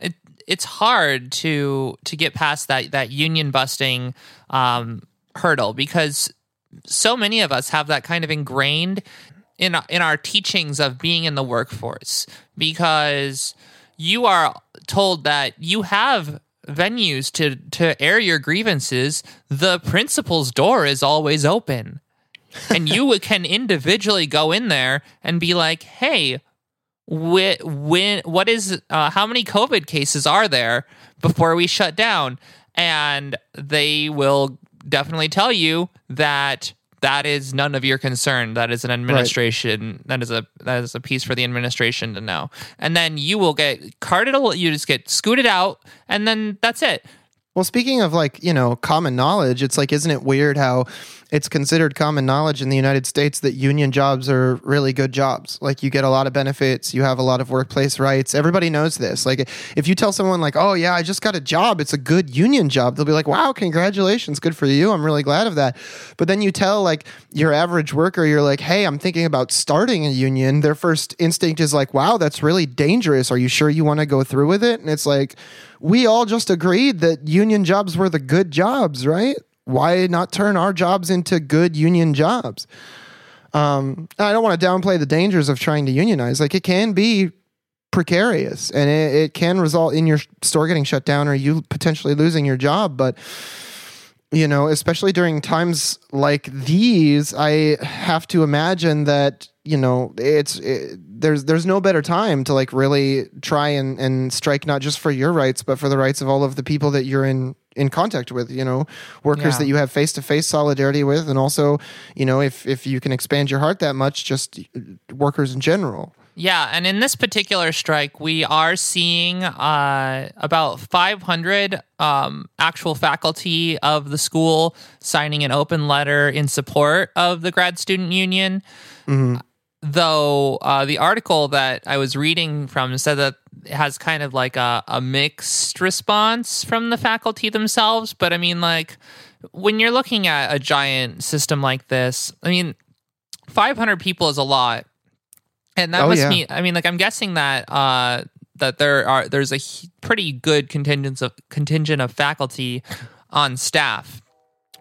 it, it's hard to to get past that that union busting um, hurdle because so many of us have that kind of ingrained in in our teachings of being in the workforce because you are told that you have venues to to air your grievances. The principal's door is always open. And you can individually go in there and be like hey when, when what is uh, how many covid cases are there before we shut down and they will definitely tell you that that is none of your concern. That is an administration. Right. That is a that is a piece for the administration to know. And then you will get carted. You just get scooted out, and then that's it. Well, speaking of like you know common knowledge, it's like isn't it weird how it's considered common knowledge in the United States that union jobs are really good jobs. Like you get a lot of benefits, you have a lot of workplace rights. Everybody knows this. Like if you tell someone like, "Oh yeah, I just got a job. It's a good union job." They'll be like, "Wow, congratulations. Good for you. I'm really glad of that." But then you tell like your average worker, you're like, "Hey, I'm thinking about starting a union." Their first instinct is like, "Wow, that's really dangerous. Are you sure you want to go through with it?" And it's like, we all just agreed that union jobs were the good jobs, right? why not turn our jobs into good union jobs? Um, I don't want to downplay the dangers of trying to unionize. Like it can be precarious and it, it can result in your store getting shut down or you potentially losing your job. But you know, especially during times like these, I have to imagine that you know it's it, there's there's no better time to like really try and and strike not just for your rights but for the rights of all of the people that you're in in contact with you know workers yeah. that you have face to face solidarity with and also you know if if you can expand your heart that much just workers in general yeah, and in this particular strike, we are seeing uh, about 500 um, actual faculty of the school signing an open letter in support of the grad student union. Mm-hmm. Though uh, the article that I was reading from said that it has kind of like a, a mixed response from the faculty themselves. But I mean, like, when you're looking at a giant system like this, I mean, 500 people is a lot and that oh, must yeah. mean I mean like I'm guessing that uh that there are there's a pretty good contingent of contingent of faculty on staff.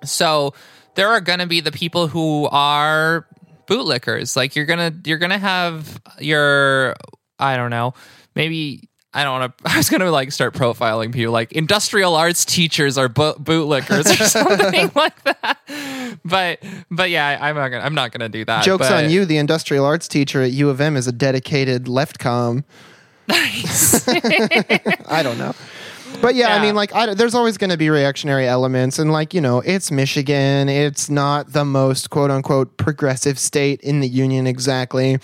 So there are going to be the people who are bootlickers. Like you're going to you're to have your I don't know, maybe I don't want to. I was going to like start profiling people like industrial arts teachers are bo- bootlickers or something like that. But but yeah, I'm not gonna. I'm not going to do that. Jokes but, on you. The industrial arts teacher at U of M is a dedicated left com. Nice. I don't know. But yeah, yeah, I mean, like, I, there's always going to be reactionary elements, and like, you know, it's Michigan. It's not the most quote unquote progressive state in the union exactly.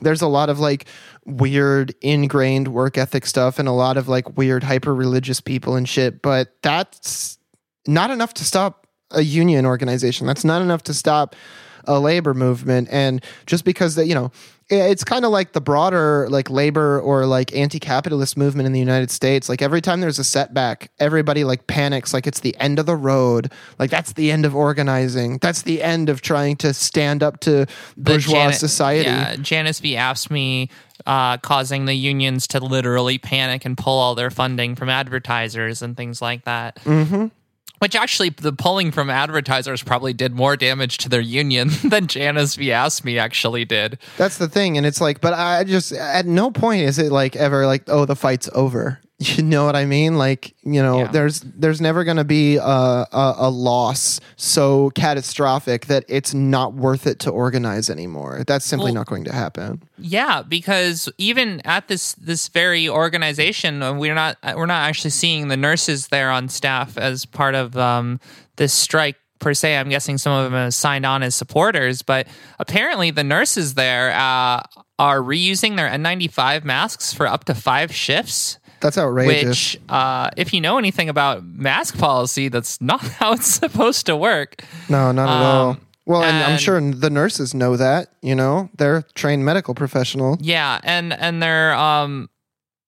There's a lot of like weird ingrained work ethic stuff and a lot of like weird hyper religious people and shit. But that's not enough to stop a union organization. That's not enough to stop a labor movement. And just because that, you know, it's kind of like the broader like labor or like anti-capitalist movement in the United States. Like every time there's a setback, everybody like panics like it's the end of the road. Like that's the end of organizing. That's the end of trying to stand up to bourgeois society. Yeah, Janus v. AFSCME uh, causing the unions to literally panic and pull all their funding from advertisers and things like that. Mm-hmm. Which actually, the pulling from advertisers probably did more damage to their union than Janus V actually did. That's the thing, and it's like, but I just at no point is it like ever like, oh, the fight's over. You know what I mean? Like, you know, yeah. there's there's never going to be a, a, a, loss so catastrophic that it's not worth it to organize anymore. That's simply well, not going to happen. Yeah, because even at this this very organization, uh, we're not uh, we're not actually seeing the nurses there on staff as part of um, this strike per se. I'm guessing some of them have signed on as supporters, but apparently the nurses there uh, are reusing their N95 masks for up to five shifts. That's outrageous. Which, uh, if you know anything about mask policy, that's not how it's supposed to work. No, not at um, all. Well, and, and, I'm sure the nurses know that. You know, they're trained medical professionals. Yeah, and and they're um,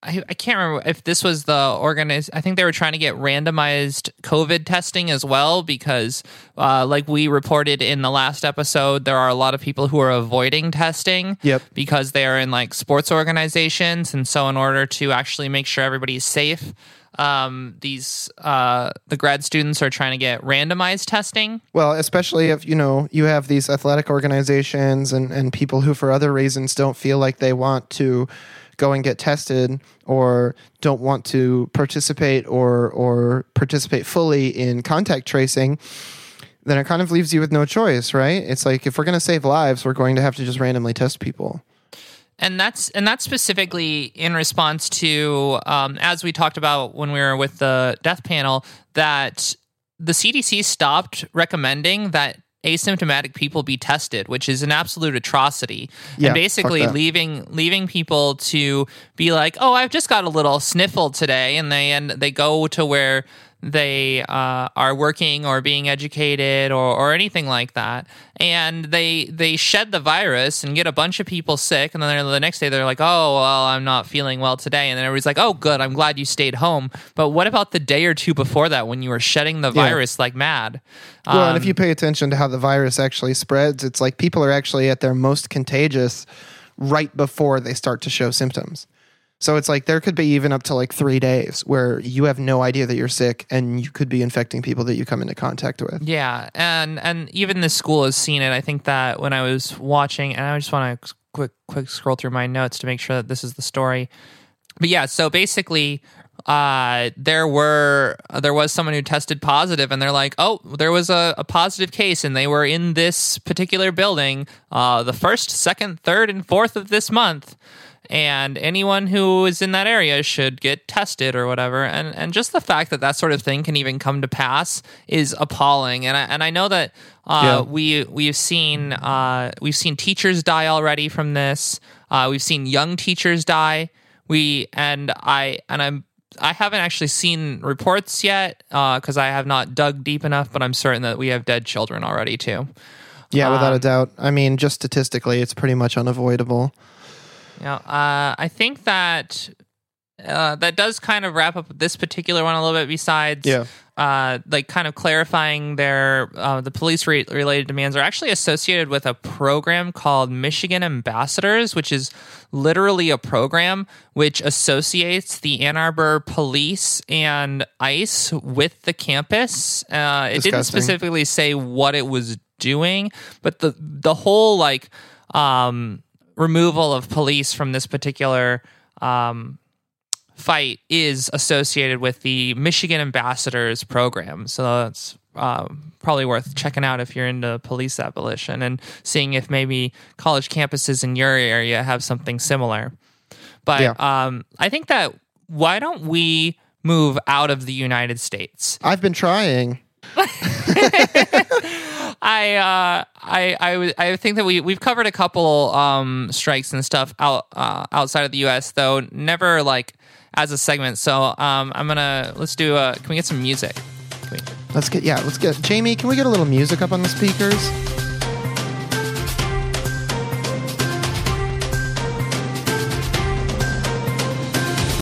I, I can't remember if this was the organized. I think they were trying to get randomized COVID testing as well because, uh, like we reported in the last episode, there are a lot of people who are avoiding testing. Yep. Because they are in like sports organizations, and so in order to actually make sure everybody's safe, um, these uh, the grad students are trying to get randomized testing. Well, especially if you know you have these athletic organizations and and people who for other reasons don't feel like they want to go and get tested or don't want to participate or or participate fully in contact tracing then it kind of leaves you with no choice right? It's like if we're going to save lives we're going to have to just randomly test people. And that's and that's specifically in response to um, as we talked about when we were with the death panel that the CDC stopped recommending that asymptomatic people be tested, which is an absolute atrocity. Yeah, and basically leaving leaving people to be like, "Oh, I've just got a little sniffle today," and they and they go to where they uh, are working or being educated or, or anything like that. And they they shed the virus and get a bunch of people sick. And then the next day they're like oh well i'm not feeling well today. And then everybody's like oh good. I'm glad you stayed home. But what about the day or two before that when you were shedding the Yeah. virus like mad? Well and if Um, you pay attention to how the virus actually spreads it's like people are actually at their most contagious right before they start to show symptoms so it's like there could be even up to like three days where you have no idea that you're sick and you could be infecting people that you come into contact with Yeah, and and even the school has seen it. I think that when I was watching, and I just want to quick quick scroll through my notes to make sure that this is the story. But yeah, so basically, uh, there were there was someone who tested positive, and they're like, oh, there was a, a positive case, and they were in this particular building, uh, the first, second, third, and fourth of this month. And anyone who is in that area should get tested or whatever. And and just the fact that that sort of thing can even come to pass is appalling. And I, and I know that uh, Yeah. we we've seen uh, we've seen teachers die already from this. Uh, we've seen young teachers die. We and I and I'm I haven't actually seen reports yet because I have not dug deep enough. But I'm certain that we have dead children already too. yeah without Um, a doubt i mean just statistically it's pretty much unavoidable Yeah, uh, I think that uh, that does kind of wrap up this particular one a little bit. Besides, Yeah. uh, like kind of clarifying their uh, the police re- related demands are actually associated with a program called Michigan Ambassadors, which is literally a program which associates the Ann Arbor Police and ICE with the campus. Uh, it didn't specifically say what it was doing, but the the whole like um, removal of police from this particular um, fight is associated with the Michigan Ambassadors program. So that's um, probably worth checking out if you're into police abolition and seeing if maybe college campuses in your area have something similar. But Yeah. um, I think that why don't we move out of the United States? i've been trying I uh, I I I think that we we've covered a couple um, strikes and stuff out uh, outside of the U.S. though never like as a segment. So um, I'm gonna let's do. Uh, can we get some music? Let's get yeah let's get jamie can we get a little music up on the speakers